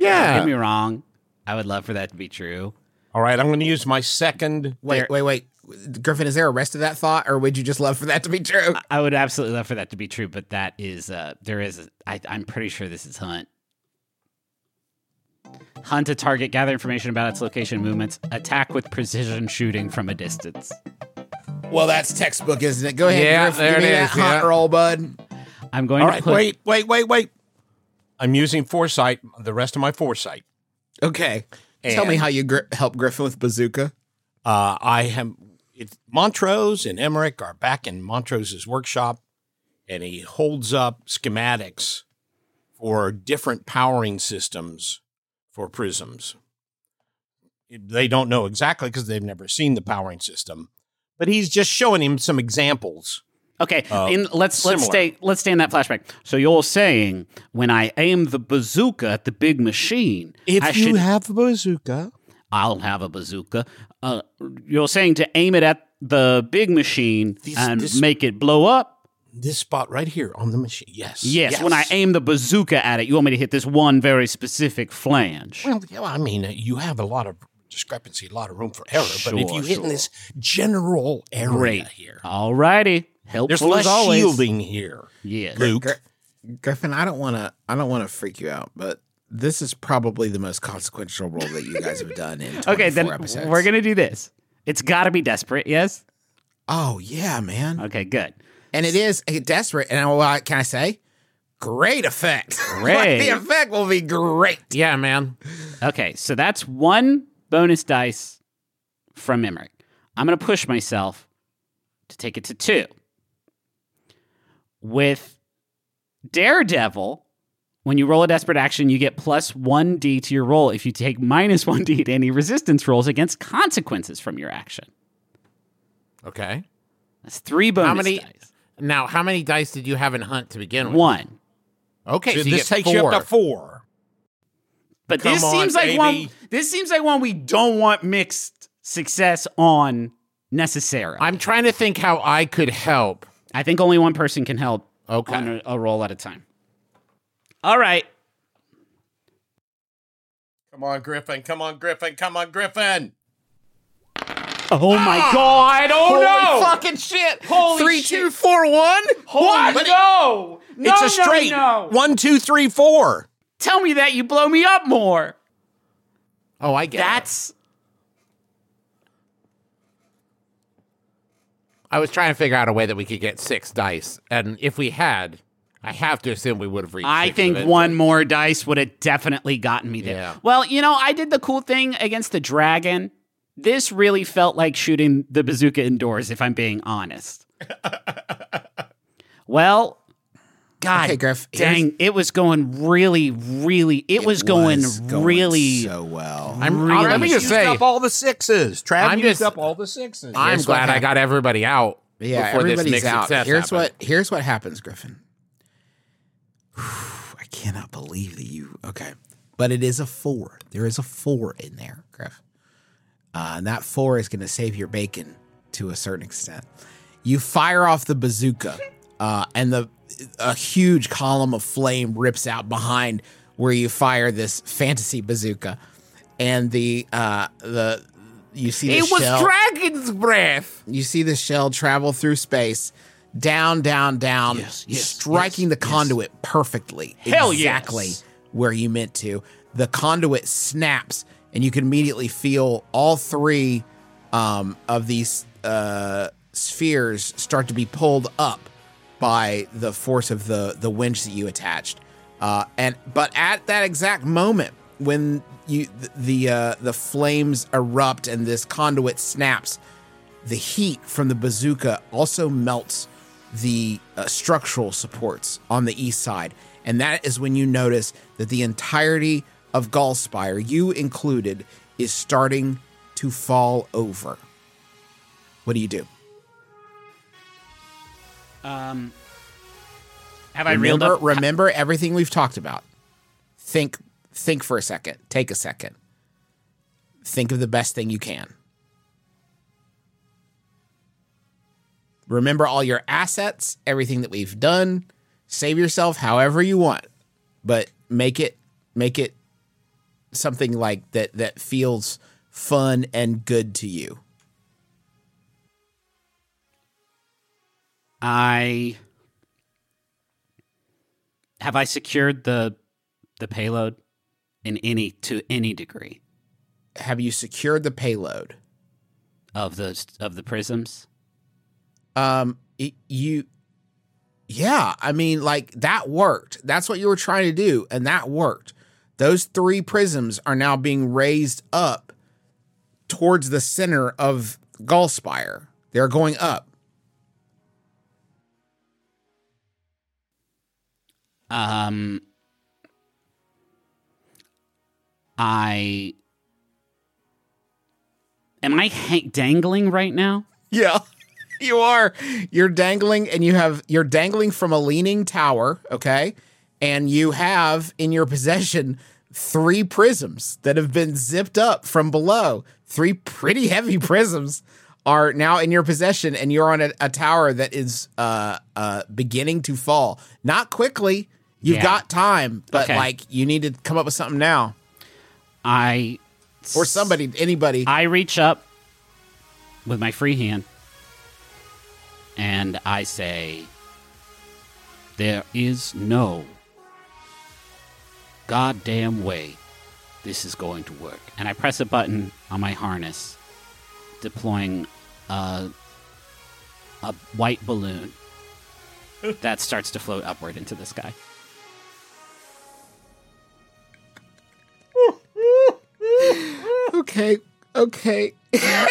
C: Yeah.
E: Don't get me wrong. I would love for that to be true.
D: All right. I'm going to use my second.
B: Wait,
E: There-
B: wait, wait. Griffin, is there a rest of that thought, or would you just love for that to be true?
E: I would absolutely love for that to be true, but that is uh there is a, I, I'm pretty sure this is hunt. Hunt a target, gather information about its location movements, attack with precision shooting from a distance.
B: Well, that's textbook, isn't it? Go ahead,
C: Yeah,
B: Griff.
C: there
B: Give me
C: it
B: that
C: is,
B: hunt
C: yeah.
B: roll, bud.
E: I'm going
D: All
E: to
D: right.
E: put
D: Wait, wait, wait, wait. I'm using foresight, the rest of my foresight.
B: Okay. Tell me
D: And-
B: how you gr- help Griffin with bazooka.
D: Uh, I have it, Montrose and Emerich are back in Montrose's workshop, and he holds up schematics for different powering systems for prisms. They don't know exactly because they've never seen the powering system, but he's just showing him some examples.
E: Okay,
D: Uh,
E: in, let's let's stay let's stay in that flashback. So you're saying when I aim the bazooka at the big machine, I should,
D: have a bazooka,
E: I'll have a bazooka. Uh, you're saying to aim it at the big machine
D: This-
E: and
D: this-
E: make it blow up.
D: this spot right here on the machine. Yes,
E: Yes, when I aim the bazooka at it, you want me to hit this one very specific flange.
D: Well, I mean, you have a lot of discrepancy, a lot of room for error. but if
E: Sure,
D: you hit in this general area
E: Great.
D: here,
E: Alrighty,
D: there's
E: helpful
D: less
E: as always.
D: shielding here.
E: Yeah,
D: Luke,
B: Gr- Griffin, I don't want to. I don't want to freak you out, but this is probably the most consequential role that you guys have done in. 24
E: Okay, then
B: episodes.
E: we're gonna do this. It's got to be desperate. Yes.
B: Oh yeah, man.
E: Okay. Good.
B: And it is desperate. And what can I say? Great effect. Like,
E: Great.
B: the effect will be great.
C: Yeah, man.
E: Okay, so that's one bonus dice from Emerich. I'm going to push myself to take it to two. With Daredevil, when you roll a desperate action, you get plus 1d to your roll if you take minus 1d to any resistance rolls against consequences from your action.
C: Okay.
E: That's three bonus
C: How many?
E: dice.
C: Now, how many dice did you have in Hunt to begin with?
E: One.
C: Okay, so,
D: so
C: you
D: this
C: get
D: takes
C: four.
D: you up to four.
E: But
D: Come
E: this
D: on,
E: seems like one this seems like one we don't want mixed success on necessarily.
C: I'm trying to think how I could help.
E: I think only one person can help
C: Okay.
E: on a, a roll at a time. All right.
D: Come on, Griffin. Come on, Griffin. Come on, Griffin.
E: Oh my ah! god! Oh
B: Holy
E: no!
B: fucking shit!
E: Holy
B: Three,
E: shit.
B: two, four, one.
E: Holy
D: But it-
E: no! No,
D: it's a
E: no,
D: straight
E: no.
D: one, two, three, four.
E: Tell me that you blow me up more.
C: Oh, I get it.
E: That's
C: I was trying to figure out a way that we could get six dice, and if we had, I have to assume we would have reached.
E: I think one more dice would have definitely gotten me there.
C: Yeah.
E: Well, you know, I did the cool thing against the dragon. This really felt like shooting the bazooka indoors, if I'm being honest. well, God,
B: Okay, Griff, here's-
E: dang, it was going really, really. It, was going,
B: going
E: really.
B: so well.
C: I'm,
E: really-
C: let me just
D: used
C: say,
D: up all the sixes. Trav
C: I'm
D: used
C: just-
D: up all the sixes.
C: I'm
B: Here's
C: glad I got everybody out.
B: Yeah,
C: before this
B: everybody's
C: mixed
B: out. Here's
C: happened.
B: what here's what happens, Griffin. I cannot believe that you okay. But it is a four. There is a four in there, Griff. Uh, and that four is going to save your bacon to a certain extent. You fire off the bazooka, uh, and the a huge column of flame rips out behind where you fire this fantasy bazooka, and the uh, the you see the
C: It was
B: shell
C: dragon's breath.
B: you see the shell travel through space down down down
E: Yes, yes,
B: striking the conduit perfectly.
E: Hell
B: exactly
E: yes.
B: where you meant to. The conduit snaps and you can immediately feel all three um, of these uh, spheres start to be pulled up by the force of the the winch that you attached uh, and but at that exact moment when you the uh, the flames erupt and this conduit snaps the heat from the bazooka also melts the uh, structural supports on the east side. And that is when you notice that the entirety of Gallspire, you included, is starting to fall over. What do you do?
E: Um, have I reeled
B: Remember,
E: up?
B: remember everything we've talked about. Think think for a second. Take a second. Think of the best thing you can. Remember all your assets, everything that we've done. Save yourself however you want, but make it make it something like that that feels fun and good to you.
E: I have I secured the the payload in any to any degree
B: Have you secured the payload?
E: of the of the prisms.
B: um it, you yeah i mean like that worked that's what you were trying to do and that worked those three prisms are now being raised up towards the center of Gallspire. they're going up
E: Um, I am I hang- dangling right now?
B: yeah you are. You're dangling and you have you're dangling from a leaning tower okay? And you have in your possession three prisms that have been zipped up from below. Three pretty heavy prisms are now in your possession and you're on a, a tower that is uh uh beginning to fall. Not quickly you've
E: Yeah.
B: got time but
E: Okay.
B: like you need to come up with something now
E: I
B: or somebody anybody
E: I reach up with my free hand and I say, There is no goddamn way this is going to work. And I press a button on my harness, deploying a, a white balloon that starts to float upward into the sky.
B: Okay okay.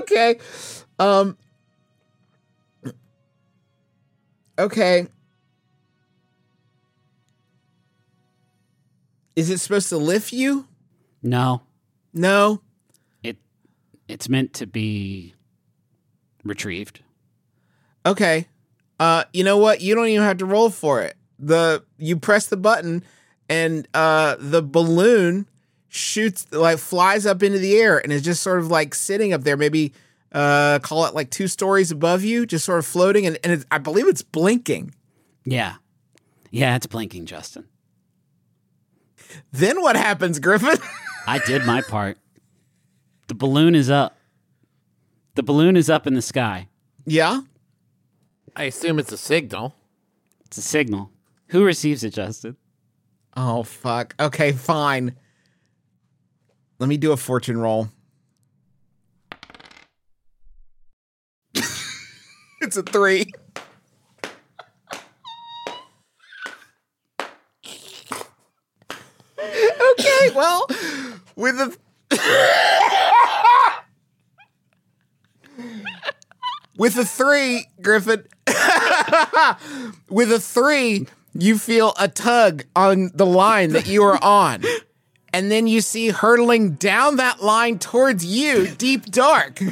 B: Okay um okay. Is it supposed to lift you?
E: No,
B: no?
E: It it's meant to be retrieved.
B: okay uh you know what? You don't even have to roll for it. The you press the button and uh the balloon shoots like flies up into the air and is just sort of like sitting up there maybe uh call it like two stories above you just sort of floating and, and it's, i believe it's blinking
E: Yeah. Yeah, it's blinking, Justin.
B: then what happens griffin
E: I did my part. The balloon is up. The balloon is up in the sky.
B: yeah
C: I assume it's a signal.
E: It's a signal. Who receives it, Justin?
B: Oh fuck. Okay, fine. Let me do a fortune roll. it's a three. okay, well, with a with a three, Griffin. with a three, you feel a tug on the line that you are on. And then you see hurtling down that line towards you, Deep Dark.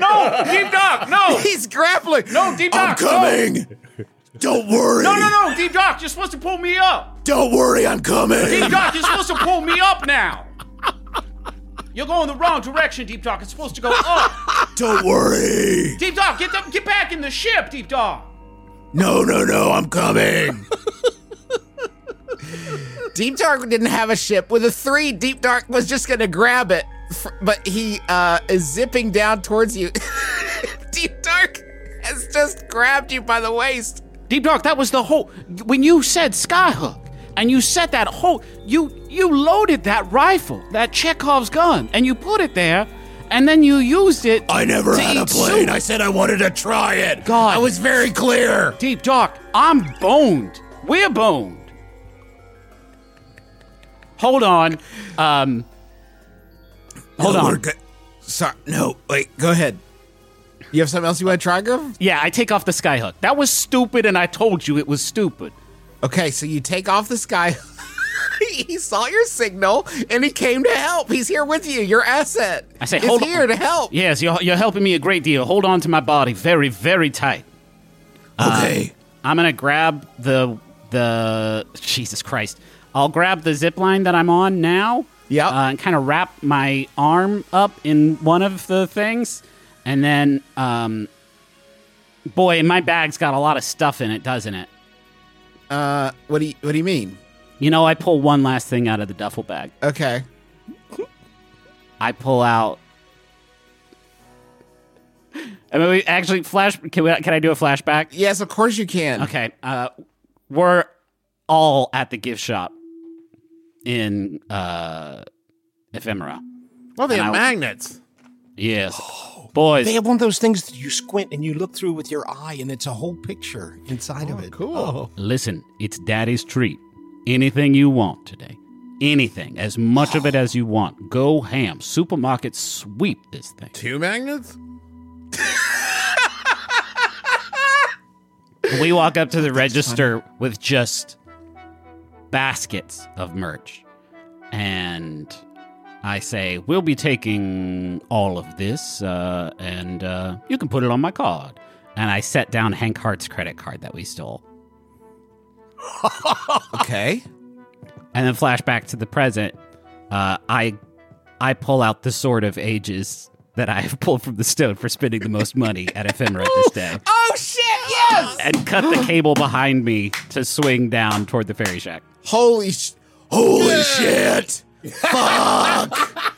J: No, Deep Doc, no!
B: He's grappling.
J: No, Deep Dark.
F: I'm
J: Doc, no!
F: coming. Don't worry.
J: No, no, no, Deep Dark, you're supposed to pull me up!
F: Don't worry, I'm coming.
J: Deep Doc, you're supposed to pull me up now! You're going the wrong direction, Deep Dark. It's supposed to go up.
F: Don't worry.
J: Deep Dark, get the, get back in the ship, Deep Dark.
F: No, no, no, I'm coming.
B: Deep Dark didn't have a ship. With a three, Deep Dark was just gonna grab it, but he uh, is zipping down towards you. Deep Dark has just grabbed you by the waist.
J: Deep Dark, that was the whole. When you said Skyhook, and you set that whole. You you loaded that rifle, that Chekhov's gun, and you put it there, and then you used it.
F: I never
J: to
F: had a plane.
J: soup.
F: I said I wanted to try it.
J: God.
F: I was very clear.
J: Deep Dark, I'm boned. We're boned.
E: Hold on. Um, hold
B: No,
E: on.
B: Sorry, no, wait, go ahead. You have something else you want to try, Griff?
E: Yeah, I take off the skyhook.
J: That was stupid, and I told you it was stupid.
B: Okay, so you take off the sky. he saw your signal and he came to help. He's here with you. Your asset.
E: I say,
B: is
E: hold
B: here
E: on.
B: to help.
E: Yes, you're, you're helping me a great deal. Hold on to my body very, very tight.
F: Okay.
E: I'm gonna grab the the Jesus Christ. I'll grab the zip line that I'm on now.
B: Yep.
E: Uh, and kind of wrap my arm up in one of the things, and then, um, boy, my bag's got a lot of stuff in it, doesn't it?
B: Uh, what do you what do you mean?
E: You know, I pull one last thing out of the duffel bag.
B: Okay.
E: I pull out. I mean, we actually flash. Can, we, can I do a flashback?
B: Yes, of course you can.
E: Okay. Uh, we're all at the gift shop in uh, Ephemera.
C: Well, they
E: And
C: have
E: I-
C: magnets.
E: Yes, boys.
D: They have one of those things that you squint and you look through with your eye, and it's a whole picture inside of it.
C: Cool.
E: Listen, it's Daddy's treat. Anything you want today. Anything, as much of it as you want. Go ham. Supermarket sweep this thing.
C: Two magnets?
E: We walk up to the register with just baskets of merch. And I say, We'll be taking all of this, uh, and uh, you can put it on my card. And I set down Hank Hart's credit card that we stole.
B: Okay.
E: And then flash back to the present. Uh, I I pull out the sword of ages that I have pulled from the stone for spending the most money at Ephemera this day.
B: Oh shit! Yes.
E: And cut the cable behind me to swing down toward the fairy shack.
B: Holy sh-
F: Holy shit! Fuck!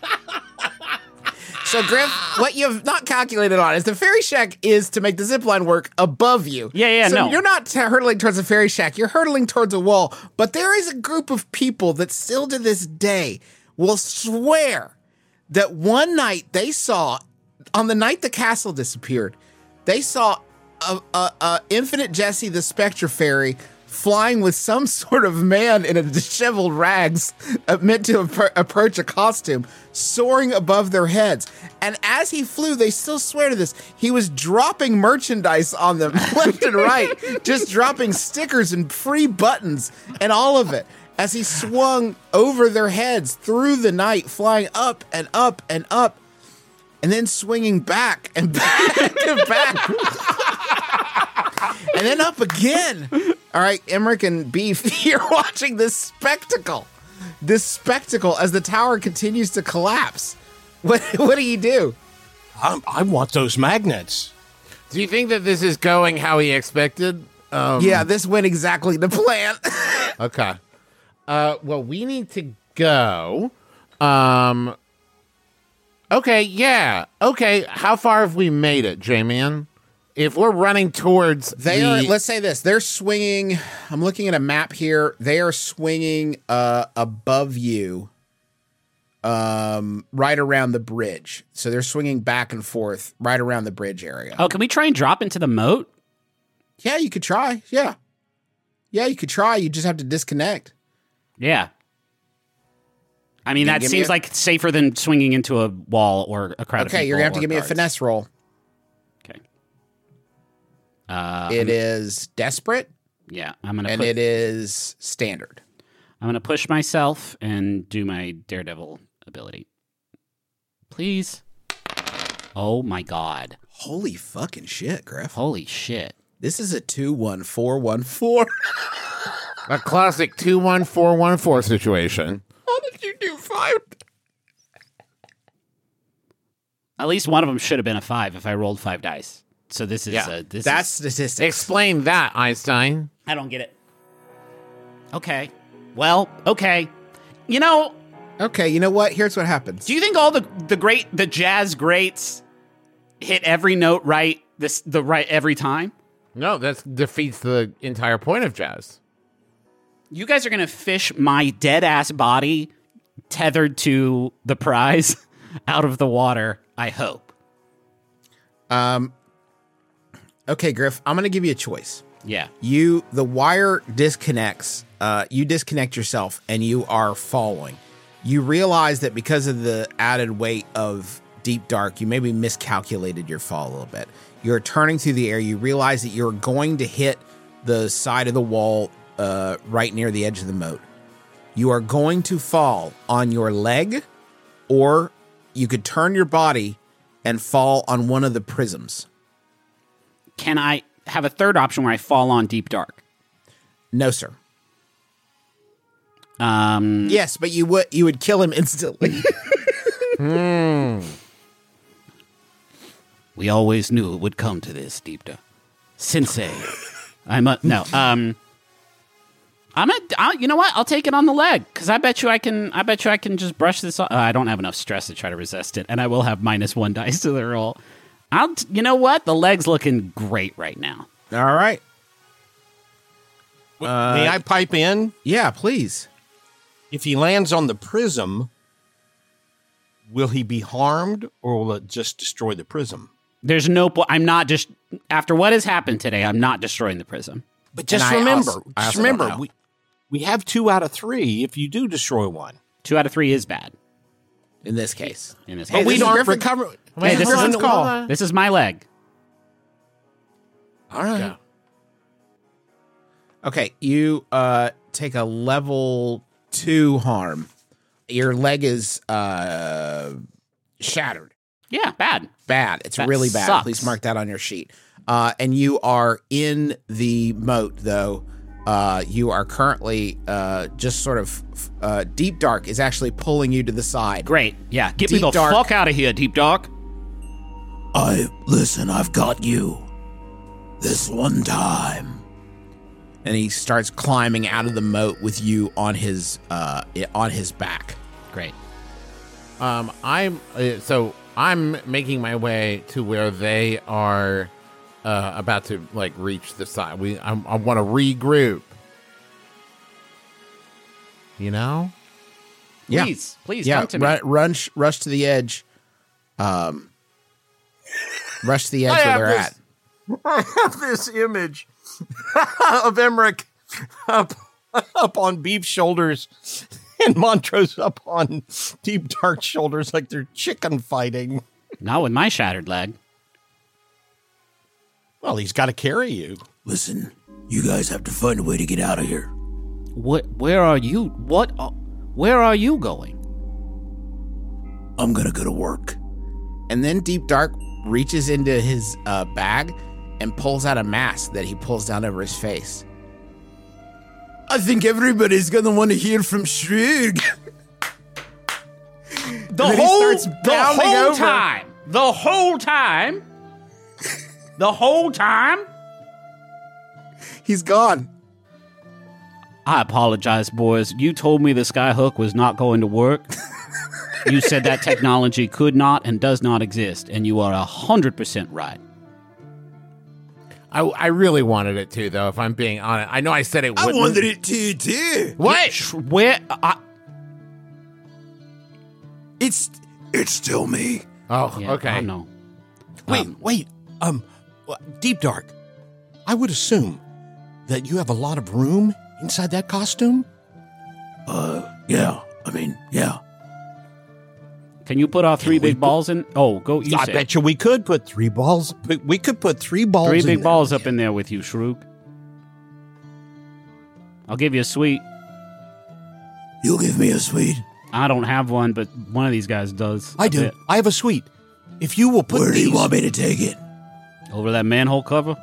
B: So, Griff, what you've not calculated on is the fairy shack is to make the zip line work above you.
E: Yeah, yeah,
B: so
E: no.
B: You're not t- hurtling towards a fairy shack. You're hurtling towards a wall. But there is a group of people that still to this day will swear that one night they saw, on the night the castle disappeared, they saw a, a, a infinite Jesse the Spectre Fairy flying with some sort of man in a disheveled rags meant to appro- approach a costume soaring above their heads. And as he flew they still swear to this he was dropping merchandise on them left and right just dropping stickers and free buttons and all of it. As he swung over their heads through the night flying up and up and up and then swinging back and back and back and then up again. All right, Emerich and Beef, you're watching this spectacle. This spectacle as the tower continues to collapse. What what do you do?
D: I, I want those magnets.
C: Do you think that this is going how he expected? Um,
B: Yeah, this went exactly to plan.
C: Okay. Uh, well, we need to go. Um. Okay. Yeah. Okay. How far have we made it, J-Man? If we're running towards
B: They
C: the,
B: are. Let's say this. They're swinging. I'm looking at a map here. They are swinging uh, above you, um, right around the bridge. So they're swinging back and forth right around the bridge area.
E: Oh, can we try and drop into the moat?
B: Yeah, you could try. Yeah, yeah, you could try. You just have to disconnect.
E: Yeah. I mean, that
B: give me
E: seems
B: a-
E: like safer than swinging into a wall or a crowd of people.
B: Okay, you're gonna have to
E: or
B: give me a finesse roll.
E: Okay. Uh,
B: It is desperate
E: yeah, I'm gonna
B: and
E: put,
B: it is standard.
E: I'm gonna push myself and do my daredevil ability. Please. Oh my god!
B: Holy fucking shit, Griff.
E: Holy shit!
B: This is a two one four one four.
C: a classic two one four one four situation.
B: How did you do five?
E: At least one of them should have been a five if I rolled five dice. So this is
C: Yeah,
E: uh, this
B: That's
E: is,
B: statistics.
C: Explain that, Einstein.
E: I don't get it. Okay. Well, okay. You know,
B: Okay, you know what? Here's what happens.
E: do you think all the the great the jazz greats hit every note right this the right every time?
C: No, that defeats the entire point of jazz.
E: You guys are gonna fish my dead ass body tethered to the prize out of the water. I hope.
B: Um. Okay, Griff. I'm gonna give you a choice.
E: Yeah.
B: You the wire disconnects. Uh, you disconnect yourself, and you are falling. You realize that because of the added weight of deep dark, you maybe miscalculated your fall a little bit. You're turning through the air. You realize that you're going to hit the side of the wall uh, right near the edge of the moat. You are going to fall on your leg, or you could turn your body and fall on one of the prisms.
E: Can I have a third option where I fall on deep dark?
B: No, sir.
E: Um,
B: Yes, but you would you would kill him instantly.
J: We always knew it would come to this, Deepta. Sensei. I'm a no. Um, I'm a. I, you know what? I'll take it on the leg because I bet you I can. I bet you I can just brush this off. Uh, I don't have enough stress to try to resist it, and I will have minus one dice to the roll. I'll. t- You know what? The leg's looking great right now.
B: All right.
D: May uh, I pipe in?
B: Yeah, please.
D: If he lands on the prism, will he be harmed or will it just destroy the prism?
E: There's no. po- I'm not just after what has happened today. I'm not destroying the prism.
D: But just
B: I
D: remember,
B: also-
D: just remember, we, we have two out of three if you do destroy one.
E: Two out of three is bad
B: In this case.
E: in this.
B: Hey,
E: case.
B: this
D: we
B: is
D: don't
B: Griffin-
D: recover.
E: Hey, this is
D: on, hold on.
E: this is my leg.
D: All right.
B: Okay, you uh take a level two harm. Your leg is uh shattered.
E: Yeah, bad.
B: Bad. It's
E: That
B: really bad.
E: sucks.
B: Please mark that on your sheet. Uh and you are in the moat though. Uh you are currently uh just sort of uh deep dark is actually pulling you to the side.
E: Great. Yeah, get me the
B: dark.
E: fuck out of here, Deep Dark.
F: I listen, I've got you. This one time.
B: And he starts climbing out of the moat with you on his uh on his back.
E: Great.
C: Um, I'm uh, so I'm making my way to where they are uh, about to like reach the side. We I, I want to regroup. You know,
B: Yeah.
E: Please, please
B: yeah,
E: come to me.
B: run, run rush to the edge. Um, rush the edge
D: I
B: where they're
D: this-
B: at.
D: I have this image of Emerich up, up on Beef's shoulders and Montrose up on Deep Dark shoulders like they're chicken fighting.
E: Not with my shattered leg.
D: Well, he's got to carry you.
F: Listen, you guys have to find a way to get out of here.
J: What? Where are you? What? Uh, where are you going?
F: I'm gonna go to work.
B: And then Deep Dark reaches into his uh, bag and pulls out a mask that he pulls down over his face.
F: I think everybody's gonna want to hear from Shrig.
E: The whole, the whole
B: over.
E: time, the whole time, the whole time.
B: He's gone.
E: I apologize, boys. You told me the skyhook was not going to work. you said that technology could not and does not exist, and you are a hundred percent right.
C: I I really wanted it to though. If I'm being honest, I know I said it.
F: I
C: Wouldn't.
F: wanted it to too.
C: What?
E: Where? I,
F: It's it's still me.
C: Oh,
E: yeah,
C: okay.
E: I know.
D: Wait,
E: Um,
D: wait. Um, Deep Dark. I would assume that you have a lot of room inside that costume.
F: Uh, yeah. I mean, yeah.
E: Can you put our three big
D: put-
E: balls in? Oh, go. You
D: I
E: say.
D: bet you we could put three balls. We could put three balls.
E: Three
D: in
E: big
D: there.
E: balls up in there with you, Shroog. I'll give you a sweet.
F: You'll give me a sweet.
E: I don't have one, but one of these guys does.
D: I do.
E: bet.
D: I have a sweet. If you will put
F: Where do you want me to take it?
E: Over that manhole cover.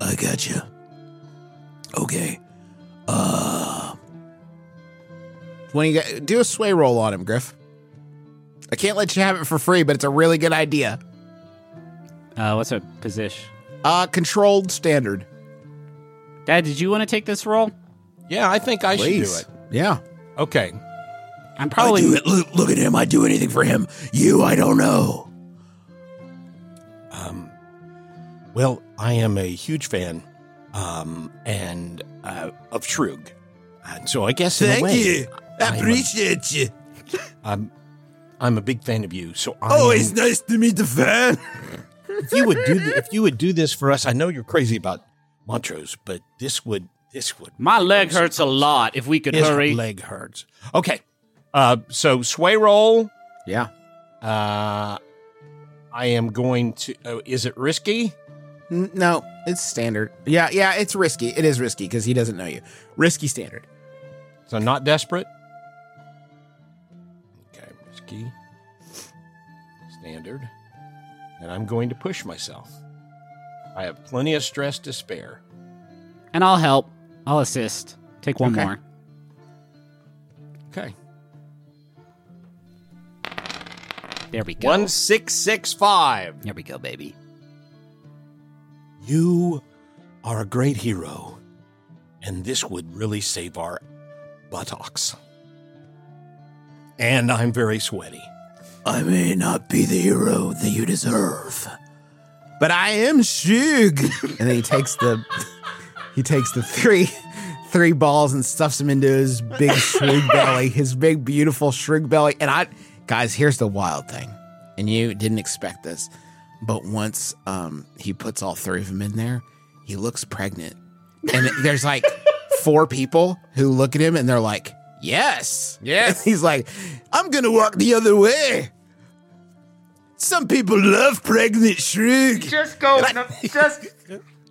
F: I got you. Okay. Uh,
B: When you get, do a sway roll on him, Griff. I can't let you have it for free, but it's a really good idea.
E: Uh, what's a position?
B: Uh, controlled standard.
E: Dad, did you want to take this role?
D: yeah, I think I
B: Please.
D: should do it. Yeah. Okay.
E: I'm
F: I
E: probably.
F: do it. Look, look at him. I'd do anything for him. You, I don't know.
D: Um, well, I am a huge fan, um, and uh, of Shrug, and so I guess in a
F: Thank
D: way,
F: you. I
D: I'm a-
F: appreciate you.
D: I'm, I'm a big fan of you. So I
F: Always
D: am-
F: nice to meet the fan.
D: if you would do th- if you would do this for us, I know you're crazy about Montrose, but this would this would
E: My leg hurts a lot. If we could
D: his
E: hurry.
D: leg hurts. Okay, uh, so sway roll.
B: Yeah.
D: Uh, I am going to. Oh, is it risky?
B: No, it's standard. Yeah, yeah, it's risky. It is risky because he doesn't know you. Risky standard.
D: So not desperate. Okay. Standard. And I'm going to push myself. I have plenty of stress to spare.
E: And I'll help. I'll assist. Take one
B: Okay.
E: more.
D: Okay.
E: There we go.
D: One six six five.
E: There we go, baby.
D: You are a great hero, and this would really save our buttocks. And I'm very sweaty.
F: I may not be the hero that you deserve, but I am Shug.
B: and then he takes the he takes the three three balls and stuffs them into his big shrig belly, his big beautiful shrig belly. And I guys, here's the wild thing. And you didn't expect this, but once um he puts all three of them in there, he looks pregnant. And there's like four people who look at him and they're like, "Yes."
C: Yes.
B: He's like,
F: I'm gonna walk the other way. Some people love pregnant Shrig.
G: Just go. No, just.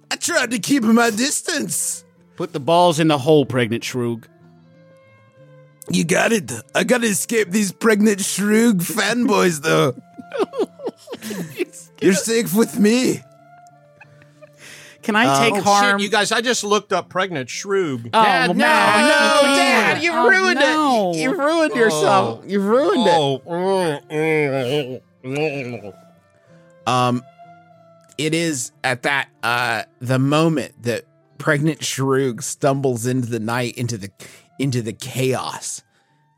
F: I tried to keep my distance.
E: Put the balls in the hole, pregnant shroog.
F: You got it. I gotta escape these pregnant Shroog fanboys, though. You're safe with me.
E: Can I take
D: oh,
E: harm?
D: shit, you guys! I just looked up pregnant shrew.
E: oh,
B: Dad, no, no, Dad, you
E: Oh,
B: ruined
E: no.
B: it. You ruined yourself. You ruined it.
D: Oh,
B: Um, it is at that uh the moment that pregnant Shroog stumbles into the night, into the into the chaos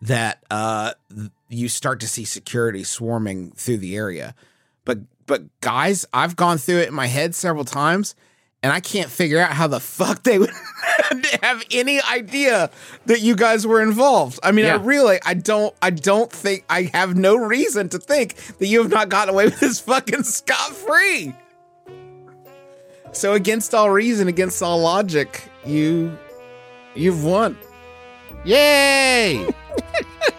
B: that uh you start to see security swarming through the area. But but guys, I've gone through it in my head several times. And I can't figure out how the fuck they would have any idea that you guys were involved. I mean, I really, I don't, I don't think, I have no reason to think that you have not gotten away with this fucking scot free. So, against all reason, against all logic, you, you've won. Yay!